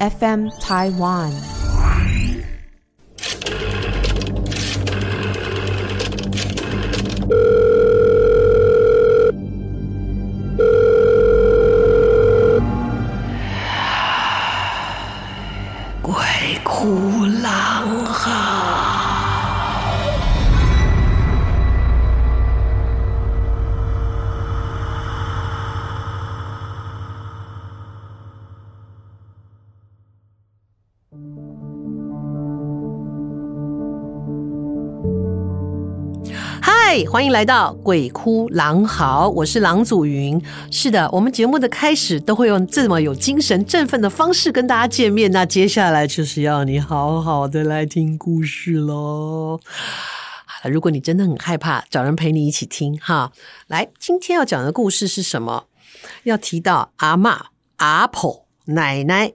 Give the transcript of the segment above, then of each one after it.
FM Taiwan。欢迎来到鬼哭狼嚎，我是郎祖筠。是的，我们节目的开始都会用这么有精神振奋的方式跟大家见面。那接下来就是要你好好的来听故事喽。好了，如果你真的很害怕，找人陪你一起听哈。来，今天要讲的故事是什么？要提到阿嬷、阿婆。奶奶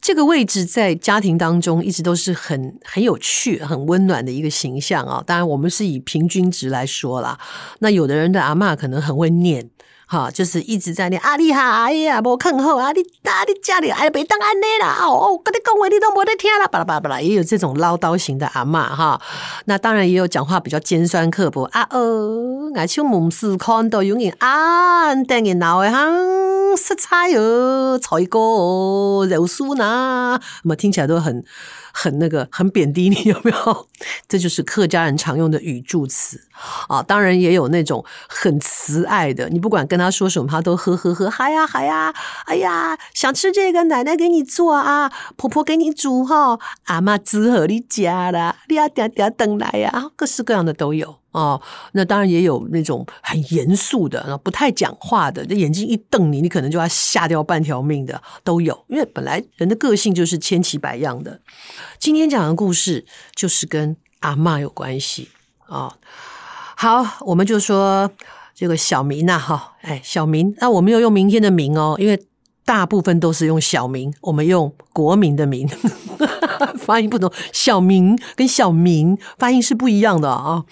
这个位置在家庭当中一直都是很很有趣、很温暖的一个形象啊。当然，我们是以平均值来说啦。那有的人的阿嬷可能很会念。哈，就是一直在念啊，你好，哎呀，无看后啊，你啊，你家里哎，别当安尼啦，哦哦，跟你讲话你都没得听啦，巴拉巴拉巴拉，也有这种唠叨型的阿嬷哈。那当然也有讲话比较尖酸刻薄啊，呃，爱像门市看到有人啊，等人闹的哈，食菜哦，菜糕哦，肉酥呐，那么听起来都很。很那个，很贬低你，有没有？这就是客家人常用的语助词啊。当然也有那种很慈爱的，你不管跟他说什么，他都呵呵呵，嗨呀嗨呀，哎呀，想吃这个，奶奶给你做啊，婆婆给你煮哈，阿妈煮好你家啦，你要点点等来呀，各式各样的都有。哦，那当然也有那种很严肃的，不太讲话的，眼睛一瞪你，你可能就要吓掉半条命的都有。因为本来人的个性就是千奇百样的。今天讲的故事就是跟阿嬷有关系啊、好，我们就说这个小明呐，哈，哎，小明，那我们要用明天的明哦，因为大部分都是用小明，我们用国民的民，发音不同，小明跟小明发音是不一样的啊、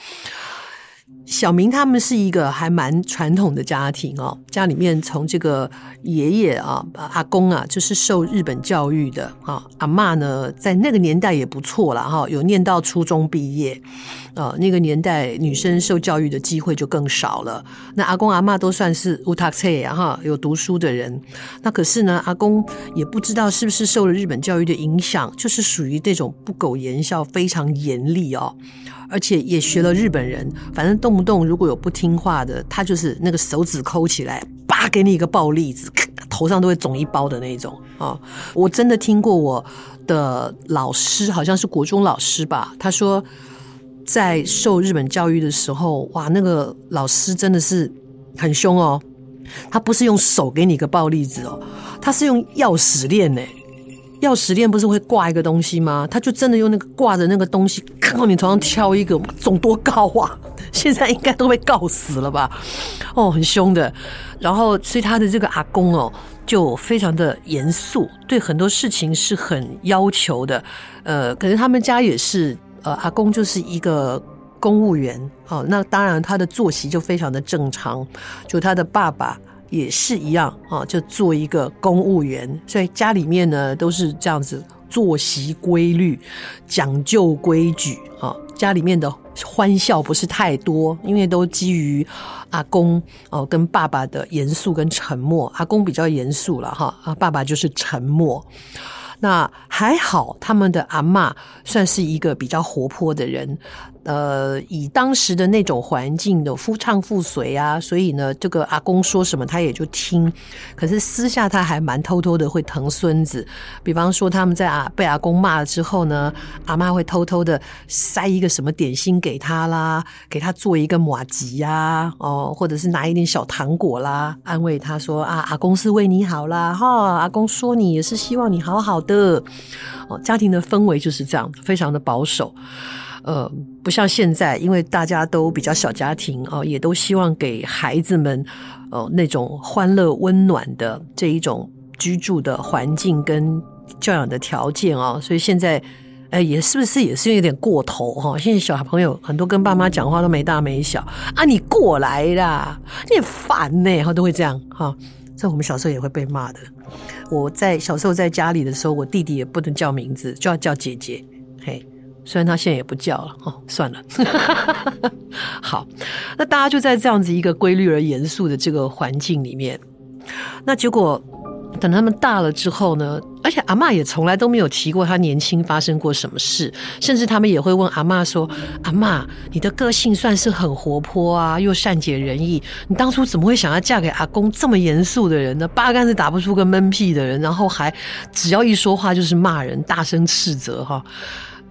小明他们是一个还蛮传统的家庭哦，家里面从这个爷爷啊、阿公啊，就是受日本教育的啊，阿嬷呢在那个年代也不错了哈，有念到初中毕业，呃，那个年代女生受教育的机会就更少了。那阿公阿嬷都算是有读册哈，有读书的人。那可是呢，阿公也不知道是不是受了日本教育的影响，就是属于这种不苟言笑、非常严厉哦。而且也学了日本人，反正动动如果有不听话的，他就是那个手指抠起来，叭给你一个暴栗子，头上都会肿一包的那种啊！我真的听过我的老师，好像是国中老师吧，他说在受日本教育的时候，哇，那个老师真的是很凶哦，他不是用手给你一个暴栗子哦，他是用钥匙链呢。钥匙链不是会挂一个东西吗？他就真的用那个挂着那个东西，靠你头上敲一个，肿多高啊！现在应该都被告死了吧？哦，很凶的。然后，所以他的这个阿公哦，就非常的严肃，对很多事情是很要求的。呃，可是他们家也是，呃，阿公就是一个公务员哦。那当然，他的作息就非常的正常，就他的爸爸。也是一样啊，就做一个公务员，所以家里面呢都是这样子作息规律，讲究规矩啊。家里面的欢笑不是太多，因为都基于阿公哦跟爸爸的严肃跟沉默。阿公比较严肃了哈，啊爸爸就是沉默。那还好，他们的阿嬷算是一个比较活泼的人。呃，以当时的那种环境的夫唱妇随啊，所以呢，这个阿公说什么他也就听。可是私下他还蛮偷偷的会疼孙子，比方说他们在啊被阿公骂了之后呢，阿妈会偷偷的塞一个什么点心给他啦，给他做一个马吉呀，哦，或者是拿一点小糖果啦，安慰他说啊，阿公是为你好啦，哈，阿公说你也是希望你好好的。哦，家庭的氛围就是这样，非常的保守。呃，不像现在，因为大家都比较小家庭哦，也都希望给孩子们哦那种欢乐温暖的这一种居住的环境跟教养的条件哦，所以现在哎，也是不是也是有点过头哈？现在小孩朋友很多跟爸妈讲话都没大没小啊，你过来啦，你烦呢，哈，都会这样哈。在我们小时候也会被骂的，我在小时候在家里的时候，我弟弟也不能叫名字，就要叫姐姐。嘿，虽然他现在也不叫了哦，算了。好，那大家就在这样子一个规律而严肃的这个环境里面，那结果。等他们大了之后呢，而且阿嬷也从来都没有提过他年轻发生过什么事，甚至他们也会问阿嬷说：“阿嬷，你的个性算是很活泼啊，又善解人意，你当初怎么会想要嫁给阿公这么严肃的人呢？八竿子打不出个闷屁的人，然后还只要一说话就是骂人，大声斥责哈，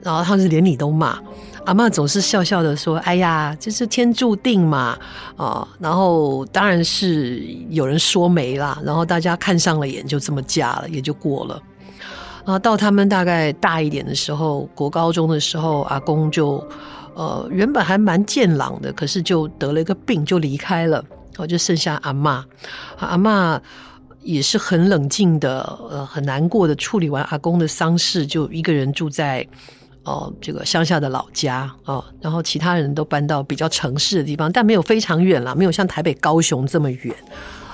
然后他是连你都骂。”阿嬷总是笑笑的说：“哎呀，这是天注定嘛，啊，然后当然是有人说媒啦，然后大家看上了眼，就这么嫁了，也就过了。啊，到他们大概大一点的时候，国高中的时候，阿公就呃原本还蛮健朗的，可是就得了一个病，就离开了，哦，就剩下阿嬷。阿妈也是很冷静的，呃，很难过的处理完阿公的丧事，就一个人住在。”哦，这个乡下的老家哦，然后其他人都搬到比较城市的地方，但没有非常远啦，没有像台北、高雄这么远，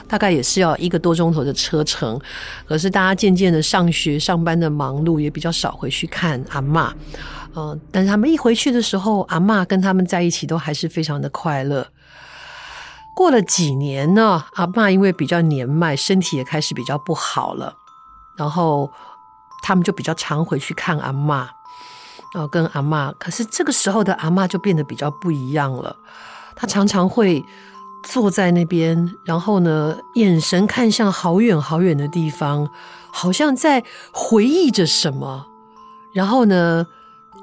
大概也是要一个多钟头的车程。可是大家渐渐的上学、上班的忙碌，也比较少回去看阿嬷。嗯、但是他们一回去的时候，阿嬷跟他们在一起都还是非常的快乐。过了几年呢，阿嬷因为比较年迈，身体也开始比较不好了，然后他们就比较常回去看阿嬷。哦，跟阿嬷，可是这个时候的阿嬷就变得比较不一样了。她常常会坐在那边，然后呢，眼神看向好远好远的地方，好像在回忆着什么。然后呢，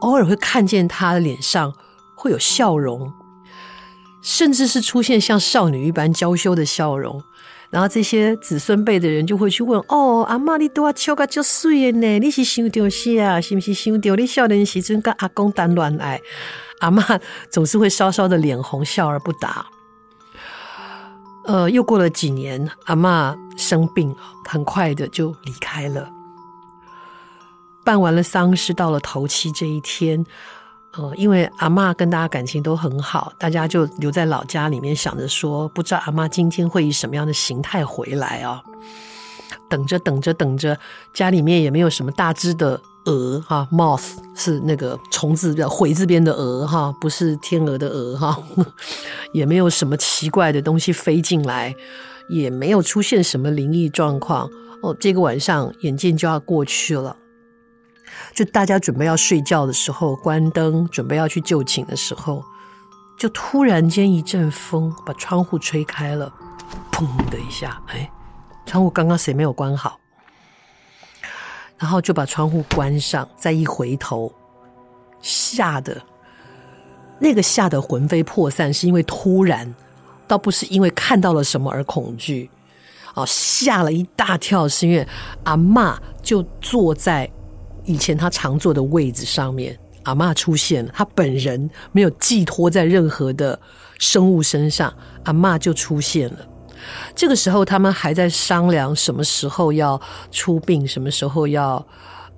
偶尔会看见她的脸上会有笑容，甚至是出现像少女一般娇羞的笑容。然后这些子孙辈的人就会去问：“哦，阿嬷你都要笑个就水呢？你是想到啥？是不是想到你少年时阵跟阿公谈恋爱？”阿嬷总是会稍稍的脸红，笑而不答。呃，又过了几年，阿嬷生病，很快的就离开了。办完了丧事，到了头七这一天。呃，因为阿嬷跟大家感情都很好，大家就留在老家里面，想着说，不知道阿嬷今天会以什么样的形态回来啊？等着等着等着，家里面也没有什么大只的鹅哈，moth 是那个虫字的回字边的鹅哈，不是天鹅的鹅哈，也没有什么奇怪的东西飞进来，也没有出现什么灵异状况哦。这个晚上眼见就要过去了。就大家准备要睡觉的时候，关灯，准备要去就寝的时候，就突然间一阵风把窗户吹开了，砰的一下，哎，窗户刚刚谁没有关好？然后就把窗户关上，再一回头，吓得那个吓得魂飞魄散，是因为突然，倒不是因为看到了什么而恐惧，哦，吓了一大跳，是因为阿嬷就坐在。以前他常坐的位置上面，阿嬷出现了。他本人没有寄托在任何的生物身上，阿嬷就出现了。这个时候，他们还在商量什么时候要出殡，什么时候要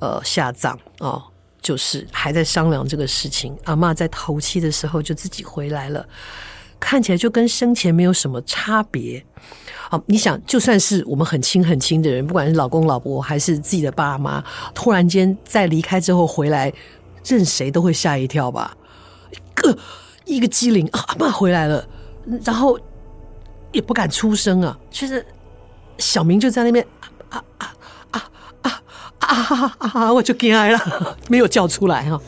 呃下葬哦，就是还在商量这个事情。阿嬷在头七的时候就自己回来了，看起来就跟生前没有什么差别。好，你想，就算是我们很亲很亲的人，不管是老公老婆还是自己的爸妈，突然间在离开之后回来，任谁都会吓一跳吧？一个一个机灵，阿爸回来了，然后也不敢出声啊。其实小明就在那边啊啊啊啊啊啊啊！我就惊呆了，没有叫出来哈，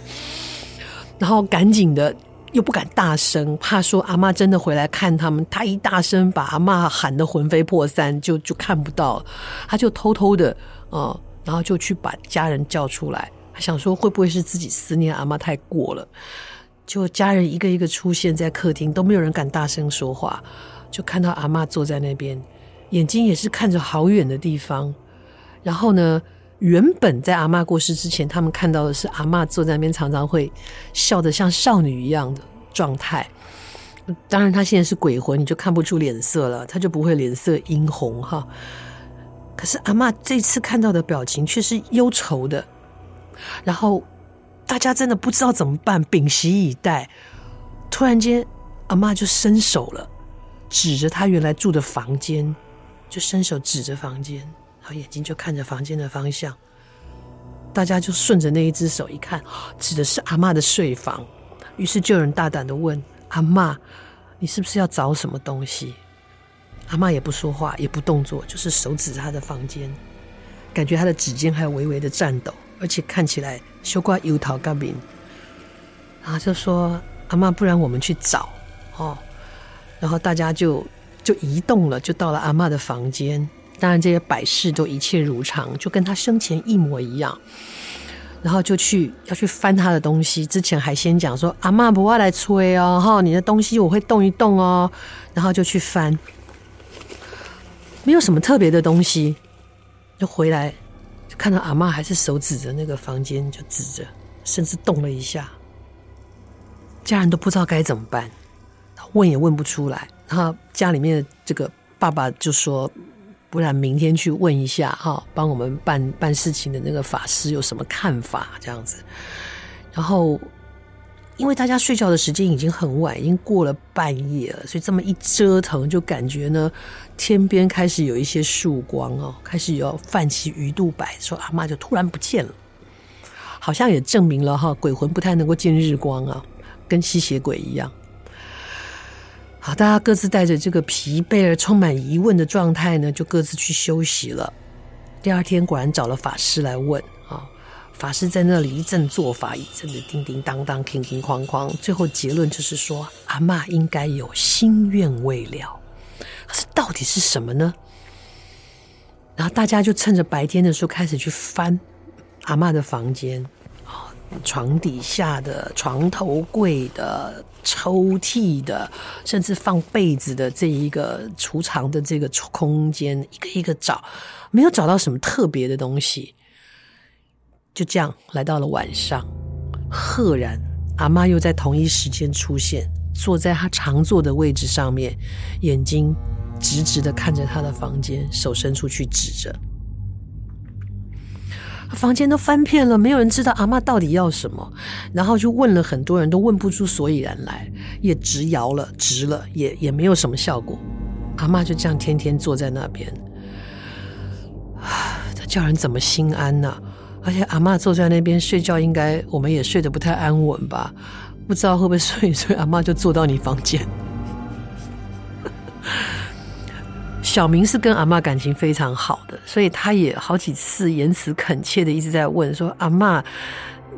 然后赶紧的。又不敢大声，怕说阿嬷真的回来看他们。他一大声把阿嬷喊得魂飞魄散，就就看不到。他就偷偷的，呃，然后就去把家人叫出来。他想说会不会是自己思念阿嬷太过了？就家人一个一个出现在客厅，都没有人敢大声说话。就看到阿嬷坐在那边，眼睛也是看着好远的地方。然后呢，原本在阿嬷过世之前，他们看到的是阿嬷坐在那边，常常会笑得像少女一样的状态。当然，她现在是鬼魂，你就看不出脸色了，她就不会脸色殷红哈。可是阿嬷这次看到的表情却是忧愁的。然后大家真的不知道怎么办，屏息以待。突然间，阿嬷就伸手了，指着她原来住的房间，就伸手指着房间。然后眼睛就看着房间的方向。大家就顺着那一只手一看，指的是阿嬷的睡房。于是就有人大胆的问阿嬷：“你是不是要找什么东西？”阿嬷也不说话，也不动作，就是手指着她的房间，感觉她的指尖还微微的颤抖，而且看起来羞挂油桃干饼。然后就说：“阿嬷，不然我们去找哦。”然后大家就就移动了，就到了阿嬷的房间。当然，这些摆饰都一切如常，就跟他生前一模一样。然后就去要去翻他的东西，之前还先讲说：“阿嬷不要来催哦，哈，你的东西我会动一动哦。”然后就去翻，没有什么特别的东西，就回来就看到阿嬷还是手指着那个房间，就指着，甚至动了一下。家人都不知道该怎么办，问也问不出来。然后家里面的这个爸爸就说。不然明天去问一下哈，帮我们办办事情的那个法师有什么看法？这样子。然后，因为大家睡觉的时间已经很晚，已经过了半夜了，所以这么一折腾，就感觉呢，天边开始有一些曙光哦，开始有泛起鱼肚白，说阿嬷就突然不见了，好像也证明了哈，鬼魂不太能够见日光啊，跟吸血鬼一样。好，大家各自带着这个疲惫而充满疑问的状态呢，就各自去休息了。第二天果然找了法师来问啊，法师在那里一阵做法，一阵的叮叮当当、哐哐哐哐，最后结论就是说，阿嬷应该有心愿未了。可是到底是什么呢？然后大家就趁着白天的时候开始去翻阿嬷的房间。床底下的、床头柜的、抽屉的，甚至放被子的这一个储藏的这个空间，一个一个找，没有找到什么特别的东西。就这样来到了晚上，赫然阿嬷又在同一时间出现，坐在她常坐的位置上面，眼睛直直的看着她的房间，手伸出去指着。房间都翻遍了，没有人知道阿嬷到底要什么，然后就问了很多人都问不出所以然来，也直摇了，直了，也也没有什么效果。阿嬷就这样天天坐在那边，啊，这叫人怎么心安呢？而且阿嬷坐在那边睡觉，应该我们也睡得不太安稳吧？不知道会不会睡一睡，阿嬷就坐到你房间。小明是跟阿嬷感情非常好的，所以他也好几次言辞恳切的一直在问说：“阿嬷，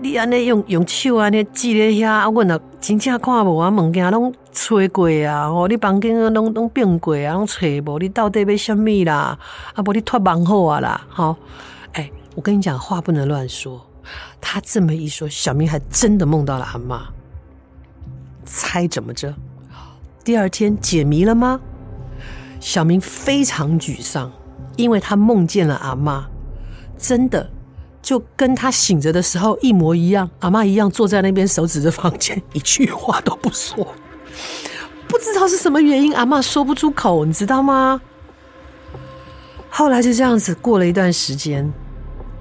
你安尼用用手安尼挤咧遐，问了真正看无啊？物件拢吹过啊！哦，你房间啊拢拢变过啊？拢吹无？你到底要什么啦？啊，不，你托梦好啊啦！好，哎，我跟你讲话不能乱说。他这么一说，小明还真的梦到了阿嬷。猜怎么着？第二天解谜了吗？小明非常沮丧，因为他梦见了阿嬷，真的就跟他醒着的时候一模一样，阿妈一样坐在那边，手指着房间，一句话都不说。不知道是什么原因，阿嬷说不出口，你知道吗？后来就这样子过了一段时间，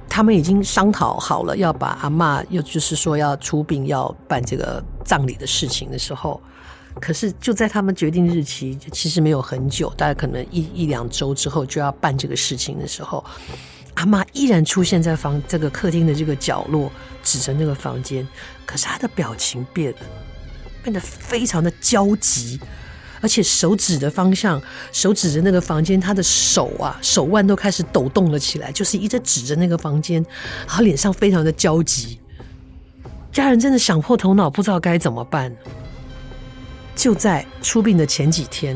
他们已经商讨好了要把阿嬷，又就是说要出殡要办这个葬礼的事情的时候。可是就在他们决定日期，其实没有很久，大概可能一一两周之后就要办这个事情的时候，阿妈依然出现在房这个客厅的这个角落，指着那个房间。可是她的表情变了，变得非常的焦急，而且手指的方向，手指着那个房间，她的手啊手腕都开始抖动了起来，就是一直指着那个房间，然后脸上非常的焦急。家人真的想破头脑，不知道该怎么办。就在出殡的前几天，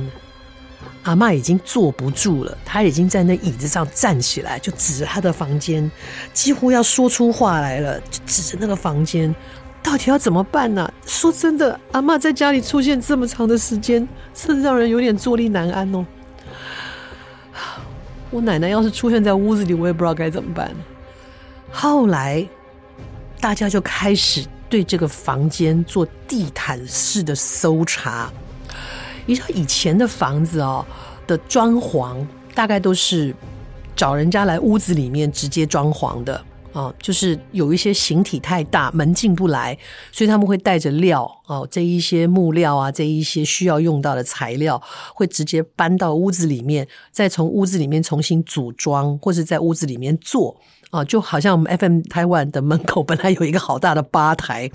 阿嬷已经坐不住了，她已经在那椅子上站起来，就指着她的房间，几乎要说出话来了，就指着那个房间，到底要怎么办呢？说真的，阿嬷在家里出现这么长的时间，真的让人有点坐立难安哦。我奶奶要是出现在屋子里，我也不知道该怎么办。后来，大家就开始。对这个房间做地毯式的搜查，你知道以前的房子哦的装潢，大概都是找人家来屋子里面直接装潢的，啊，就是有一些形体太大，门进不来，所以他们会带着料哦，这一些木料啊，这一些需要用到的材料，会直接搬到屋子里面，再从屋子里面重新组装，或者在屋子里面做。啊，就好像我们 FM 台湾的门口本来有一个好大的吧台，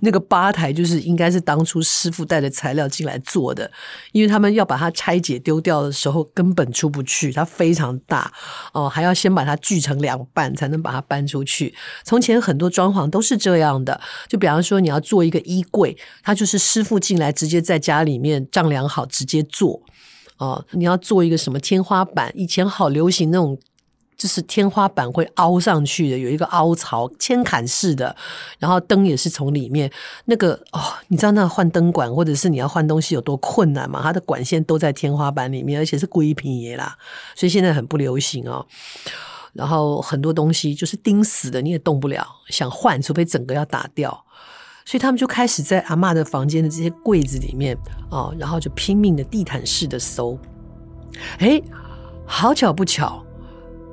那个吧台就是应该是当初师傅带的材料进来做的，因为他们要把它拆解丢掉的时候根本出不去，它非常大哦，还要先把它锯成两半才能把它搬出去。从前很多装潢都是这样的，就比方说你要做一个衣柜，它就是师傅进来直接在家里面丈量好直接做哦。你要做一个什么天花板，以前好流行那种。就是天花板会凹上去的，有一个凹槽，铅坎式的，然后灯也是从里面那个哦，你知道那换灯管或者是你要换东西有多困难吗？它的管线都在天花板里面，而且是贵品嘢啦，所以现在很不流行哦。然后很多东西就是钉死的，你也动不了，想换除非整个要打掉，所以他们就开始在阿嬷的房间的这些柜子里面哦，然后就拼命的地毯式的搜，诶，好巧不巧。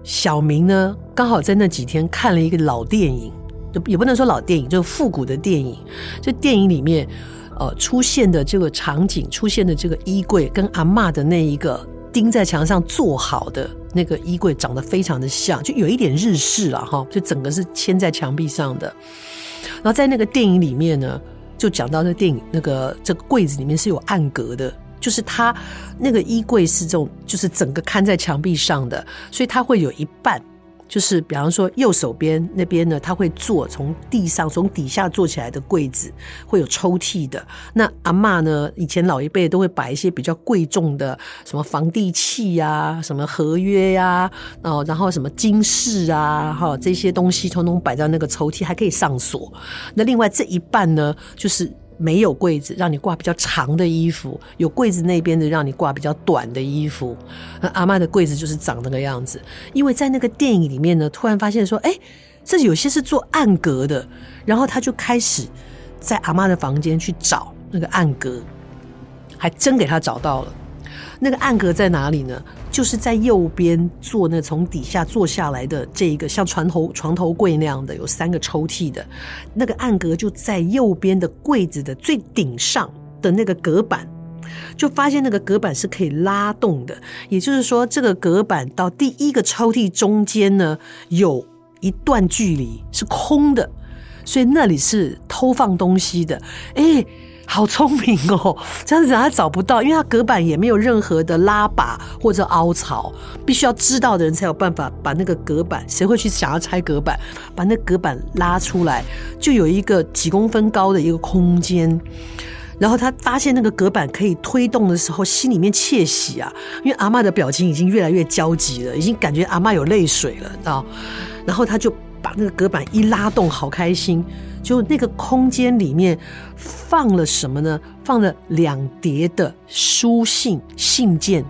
小明呢，刚好在那几天看了一个老电影，就也不能说老电影，就是复古的电影。就电影里面，呃，出现的这个场景，出现的这个衣柜，跟阿嬷的那一个钉在墙上做好的那个衣柜长得非常的像，就有一点日式了哈，就整个是嵌在墙壁上的。然后在那个电影里面呢，就讲到这电影那个这个柜子里面是有暗格的。就是它那个衣柜是这种，就是整个看在墙壁上的，所以它会有一半，就是比方说右手边那边呢，它会做从地上从底下做起来的柜子，会有抽屉的。那阿嬷呢，以前老一辈都会摆一些比较贵重的，什么房地契呀，什么合约呀，哦，然后什么金饰啊，哈，这些东西统统摆在那个抽屉，还可以上锁。那另外这一半呢，就是。没有柜子，让你挂比较长的衣服；有柜子那边的，让你挂比较短的衣服。那阿妈的柜子就是长那个样子。因为在那个电影里面呢，突然发现说，哎，这有些是做暗格的。然后他就开始在阿妈的房间去找那个暗格，还真给他找到了。那个暗格在哪里呢？就是在右边做那从底下做下来的这一个像床头床头柜那样的有三个抽屉的那个暗格，就在右边的柜子的最顶上的那个隔板，就发现那个隔板是可以拉动的。也就是说，这个隔板到第一个抽屉中间呢，有一段距离是空的，所以那里是偷放东西的。诶好聪明哦！这样子他找不到，因为他隔板也没有任何的拉把或者凹槽，必须要知道的人才有办法把那个隔板。谁会去想要拆隔板？把那隔板拉出来，就有一个几公分高的一个空间。然后他发现那个隔板可以推动的时候，心里面窃喜啊！因为阿嬷的表情已经越来越焦急了，已经感觉阿嬷有泪水了，知道？然后他就把那个隔板一拉动，好开心。就那个空间里面放了什么呢？放了两叠的书信信件，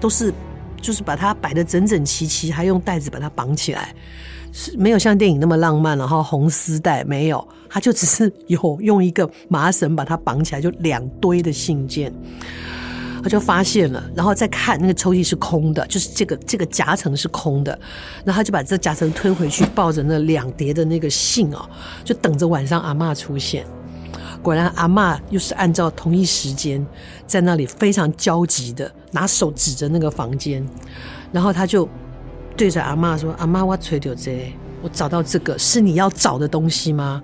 都是就是把它摆得整整齐齐，还用袋子把它绑起来，是没有像电影那么浪漫，然后红丝带没有，它就只是有用一个麻绳把它绑起来，就两堆的信件。他就发现了，然后再看那个抽屉是空的，就是这个这个夹层是空的，然后他就把这夹层推回去，抱着那两叠的那个信哦，就等着晚上阿嬷出现。果然阿嬷又是按照同一时间在那里非常焦急的拿手指着那个房间，然后他就对着阿嬷说：“阿嬷，我找到这，我找到这个是你要找的东西吗？”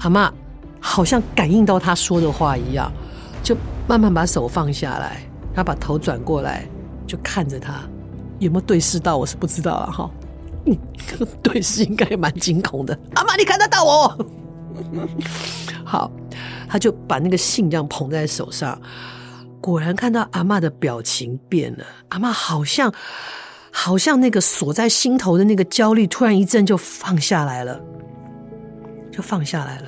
阿嬷好像感应到他说的话一样，就。慢慢把手放下来，他把头转过来，就看着他，有没有对视到？我是不知道了哈。嗯，对视应该也蛮惊恐的。阿嬷，你看得到我？好，他就把那个信这样捧在手上，果然看到阿嬷的表情变了。阿嬷好像，好像那个锁在心头的那个焦虑，突然一阵就放下来了，就放下来了。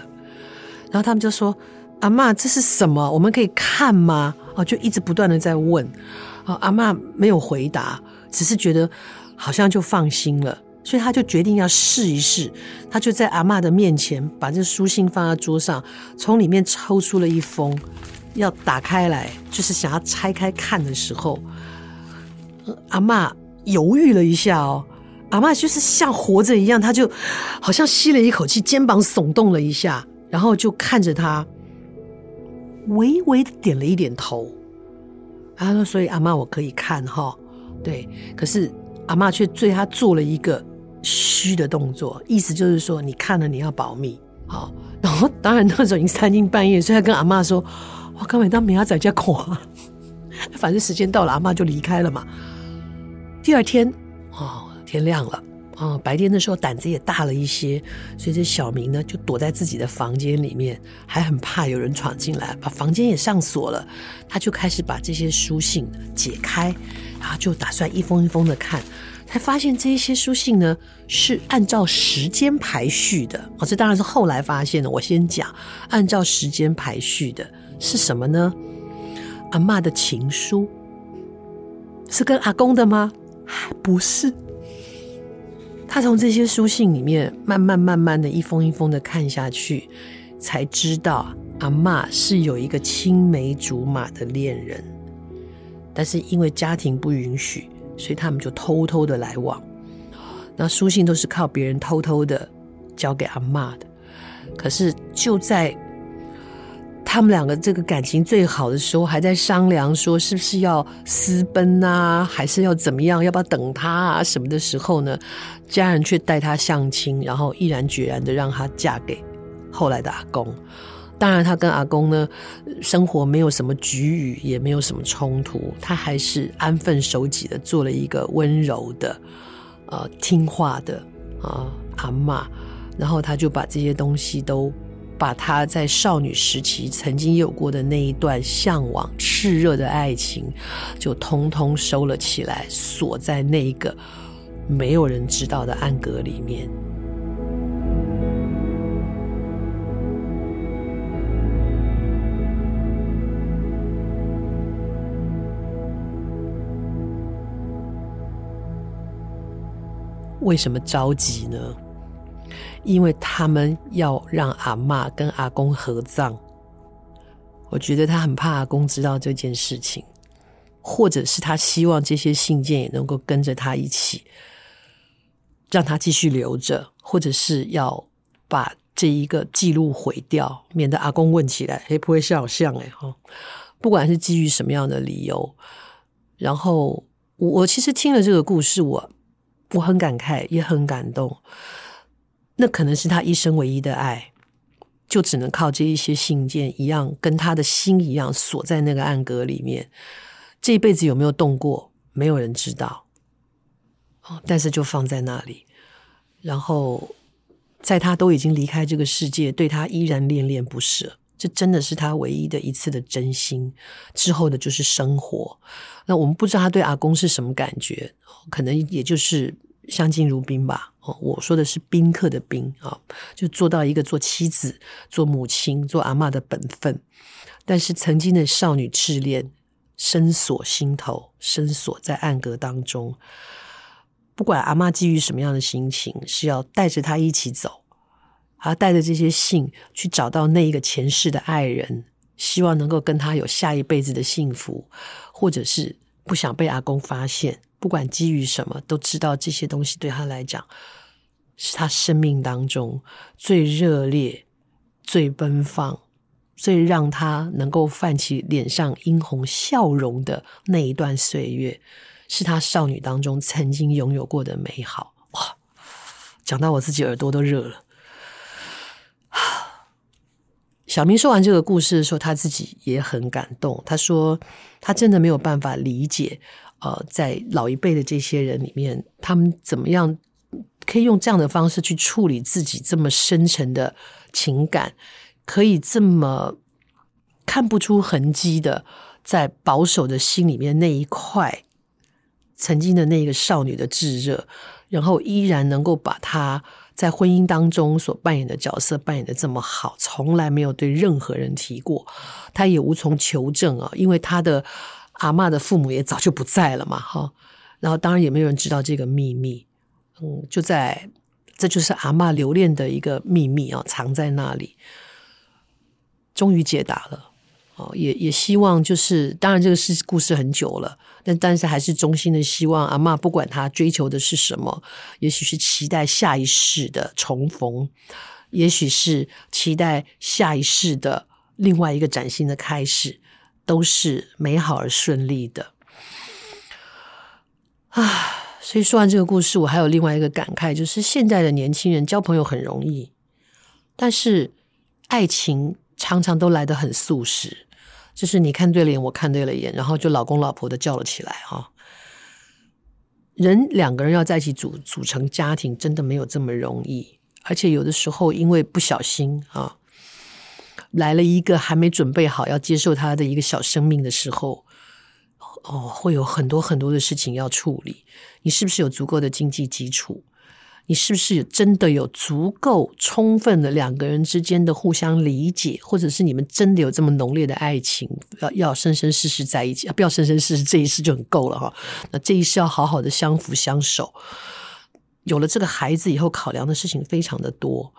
然后他们就说。阿嬷，这是什么？我们可以看吗？哦，就一直不断的在问。哦，阿嬷没有回答，只是觉得好像就放心了，所以他就决定要试一试。他就在阿嬷的面前把这书信放在桌上，从里面抽出了一封，要打开来，就是想要拆开看的时候，阿嬷犹豫了一下哦。阿嬷就是像活着一样，她就好像吸了一口气，肩膀耸动了一下，然后就看着他，微微的点了一点头。他说：“所以阿嬷，我可以看哈，对。可是阿嬷却对他做了一个嘘的动作，意思就是说，你看了你要保密。好，然后当然那时候已经三更半夜，所以他跟阿嬷说：‘我刚才当明仔在家看，反正时间到了，阿嬷就离开了嘛。’第二天，哦，天亮了。”啊、哦，白天的时候胆子也大了一些，所以这小明呢就躲在自己的房间里面，还很怕有人闯进来，把房间也上锁了。他就开始把这些书信解开，然后就打算一封一封的看。才发现这些书信呢是按照时间排序的。哦，这当然是后来发现的。我先讲，按照时间排序的是什么呢？阿嬷的情书是跟阿公的吗？还不是。他从这些书信里面慢慢慢慢的一封一封的看下去，才知道阿嬷是有一个青梅竹马的恋人，但是因为家庭不允许，所以他们就偷偷的来往。那书信都是靠别人偷偷的交给阿嬷的，可是就在。他们两个这个感情最好的时候，还在商量说是不是要私奔啊，还是要怎么样，要不要等他啊什么的时候呢？家人却带他相亲，然后毅然决然的让他嫁给后来的阿公。当然，他跟阿公呢，生活没有什么局驭，也没有什么冲突，他还是安分守己的做了一个温柔的、呃听话的啊、阿嬷。然后他就把这些东西都。把她在少女时期曾经有过的那一段向往炽热的爱情，就通通收了起来，锁在那一个没有人知道的暗格里面。为什么着急呢？因为他们要让阿嬷跟阿公合葬，我觉得他很怕阿公知道这件事情，或者是他希望这些信件也能够跟着他一起，让他继续留着，或者是要把这一个记录毁掉，免得阿公问起来，会不会像好像哎哈，不管是基于什么样的理由，然后我我其实听了这个故事，我我很感慨，也很感动。那可能是他一生唯一的爱，就只能靠这一些信件一样，跟他的心一样锁在那个暗格里面。这一辈子有没有动过，没有人知道。但是就放在那里，然后在他都已经离开这个世界，对他依然恋恋不舍。这真的是他唯一的一次的真心。之后的就是生活。那我们不知道他对阿公是什么感觉，可能也就是。相敬如宾吧，哦，我说的是宾客的宾啊，就做到一个做妻子、做母亲、做阿嬷的本分。但是曾经的少女炽恋深锁心头，深锁在暗格当中。不管阿嬷基于什么样的心情，是要带着他一起走，而带着这些信去找到那一个前世的爱人，希望能够跟他有下一辈子的幸福，或者是不想被阿公发现。不管基于什么，都知道这些东西对他来讲，是他生命当中最热烈、最奔放、最让他能够泛起脸上殷红笑容的那一段岁月，是他少女当中曾经拥有过的美好。哇，讲到我自己耳朵都热了。小明说完这个故事的时候，他自己也很感动。他说：“他真的没有办法理解。”呃，在老一辈的这些人里面，他们怎么样可以用这样的方式去处理自己这么深沉的情感，可以这么看不出痕迹的，在保守的心里面那一块曾经的那个少女的炙热，然后依然能够把她在婚姻当中所扮演的角色扮演得这么好，从来没有对任何人提过，他也无从求证啊，因为他的。阿嬷的父母也早就不在了嘛，哈，然后当然也没有人知道这个秘密，嗯，就在这就是阿嬷留恋的一个秘密啊，藏在那里，终于解答了，哦，也也希望就是，当然这个是故事很久了，但但是还是衷心的希望阿嬷不管她追求的是什么，也许是期待下一世的重逢，也许是期待下一世的另外一个崭新的开始，都是美好而顺利的。啊，所以说完这个故事，我还有另外一个感慨，就是现在的年轻人交朋友很容易，但是爱情。常常都来得很速食，就是你看对了眼，我看对了眼，然后就老公老婆的叫了起来哈。人两个人要在一起组组成家庭，真的没有这么容易，而且有的时候因为不小心啊，来了一个还没准备好要接受他的一个小生命的时候，哦，会有很多很多的事情要处理。你是不是有足够的经济基础？你是不是真的有足够充分的两个人之间的互相理解，或者是你们真的有这么浓烈的爱情，要要生生世世在一起，不要生生世世这一世就很够了哈。那这一世要好好的相扶相守。有了这个孩子以后，考量的事情非常的多。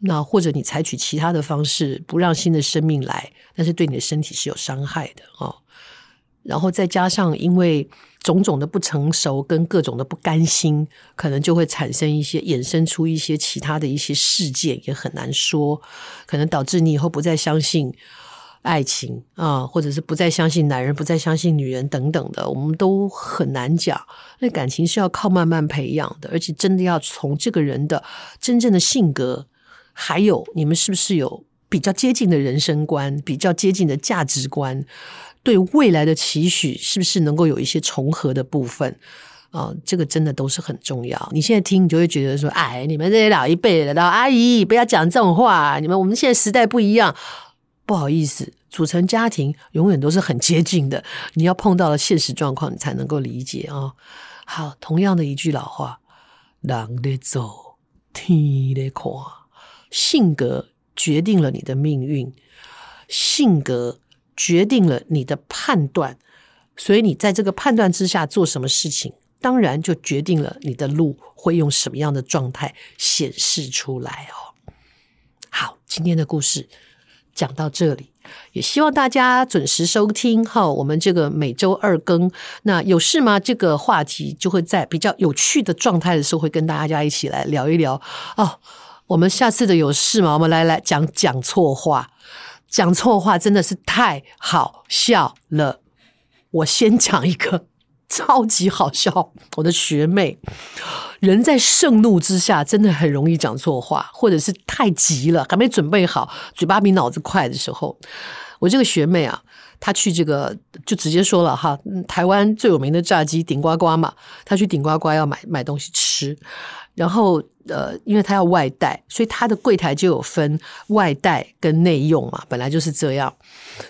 那或者你采取其他的方式，不让新的生命来，但是对你的身体是有伤害的啊。然后再加上因为。种种的不成熟跟各种的不甘心，可能就会产生一些衍生出一些其他的一些事件，也很难说，可能导致你以后不再相信爱情啊，或者是不再相信男人，不再相信女人等等的，我们都很难讲。那感情是要靠慢慢培养的，而且真的要从这个人的真正的性格，还有你们是不是有比较接近的人生观，比较接近的价值观。对未来的期许是不是能够有一些重合的部分啊、这个真的都是很重要。你现在听，你就会觉得说：“哎，你们这些老一辈的老阿姨，不要讲这种话。你们我们现在时代不一样，不好意思，组成家庭永远都是很接近的。你要碰到了现实状况，你才能够理解啊、哦。好，同样的一句老话：人在走，天得看，性格决定了你的命运，性格。”决定了你的判断，所以你在这个判断之下做什么事情，当然就决定了你的路会用什么样的状态显示出来哦。好，今天的故事讲到这里，也希望大家准时收听哈。我们这个每周二更，那有事吗？这个话题就会在比较有趣的状态的时候，会跟大家一起来聊一聊哦。我们下次的有事吗？我们来来讲讲错话。讲错话真的是太好笑了。我先讲一个超级好笑，我的学妹，人在盛怒之下真的很容易讲错话，或者是太急了，还没准备好，嘴巴比脑子快的时候，我这个学妹啊，她去这个就直接说了哈，台湾最有名的炸鸡顶呱呱嘛，她去顶呱呱要买买东西吃。然后，呃，因为他要外带，所以他的柜台就有分外带跟内用嘛，本来就是这样。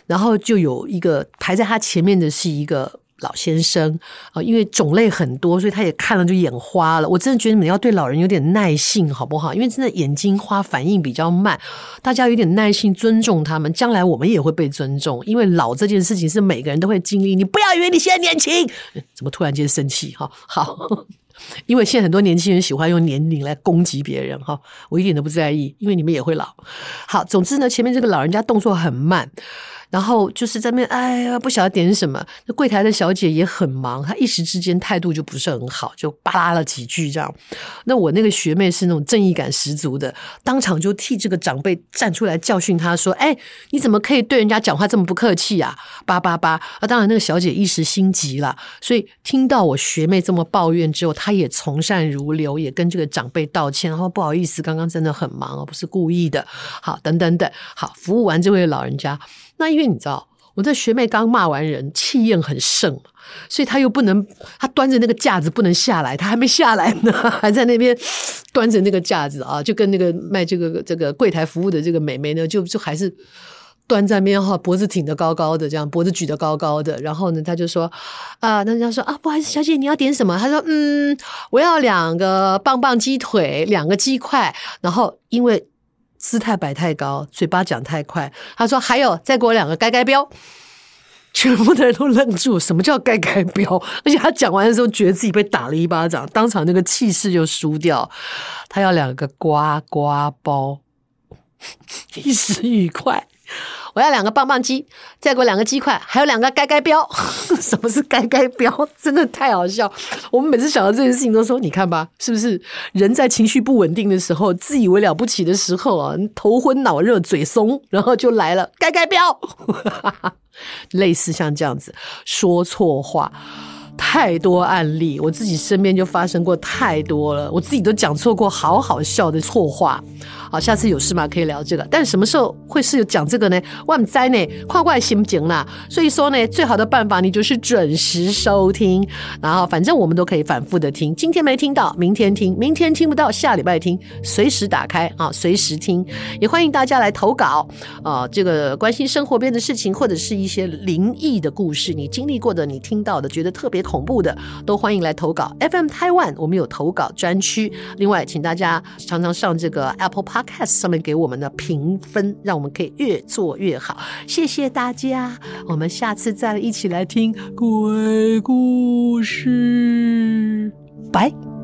然后就有一个排在他前面的是一个老先生啊，因为种类很多，所以他也看了就眼花了。我真的觉得你们要对老人有点耐性，好不好？因为真的眼睛花，反应比较慢，大家有点耐性，尊重他们，将来我们也会被尊重。因为老这件事情是每个人都会经历，你不要以为你现在年轻，怎么突然间生气？哈，好。因为现在很多年轻人喜欢用年龄来攻击别人哈，我一点都不在意，因为你们也会老。好，总之呢，前面这个老人家动作很慢。然后就是在那边，哎呀，不晓得点什么。那柜台的小姐也很忙，她一时之间态度就不是很好，就巴拉了几句这样。那我那个学妹是那种正义感十足的，当场就替这个长辈站出来教训他说：“哎，你怎么可以对人家讲话这么不客气啊？”叭叭叭。啊，当然那个小姐一时心急了，所以听到我学妹这么抱怨之后，她也从善如流，也跟这个长辈道歉，然后不好意思，刚刚真的很忙，不是故意的。好，等等等，好，服务完这位老人家。那因为你知道，我这学妹刚骂完人，气焰很盛，所以她又不能，她端着那个架子不能下来，她还没下来呢，还在那边端着那个架子啊，就跟那个卖这个这个柜台服务的这个美眉呢，就就还是端在那边哈，脖子挺得高高的，这样脖子举得高高的，然后呢，她就说啊，那人家说啊，不好意思，小姐你要点什么？她说嗯，我要两个棒棒鸡腿，两个鸡块，然后因为。姿态摆太高，嘴巴讲太快。他说：“还有，再给我两个盖盖标。”全部的人都愣住，什么叫盖盖标？而且他讲完的时候，觉得自己被打了一巴掌，当场那个气势就输掉。他要两个瓜瓜包，一时愉快。我要两个棒棒鸡，再给我两个鸡块，还有两个该该标。什么是该该标？真的太好笑。我们每次想到这件事情，都说你看吧，是不是人在情绪不稳定的时候，自以为了不起的时候啊，头昏脑热、嘴松，然后就来了该该标。类似像这样子说错话。太多案例，我自己身边就发生过太多了，我自己都讲错过好好笑的错话。好，下次有事吗？可以聊这个。但什么时候会是有讲这个呢？我们在呢，跨怪心情啦。所以说呢，最好的办法你就是准时收听，然后反正我们都可以反复的听。今天没听到，明天听；明天听不到，下礼拜听。随时打开啊，随时听。也欢迎大家来投稿啊，这个关心生活边的事情，或者是一些灵异的故事，你经历过的，你听到的，觉得特别恐怖的，都欢迎来投稿。FM Taiwan，我们有投稿专区。另外，请大家常常上这个 Apple Park。上面给我们的评分，让我们可以越做越好。谢谢大家，我们下次再一起来听鬼故事，拜。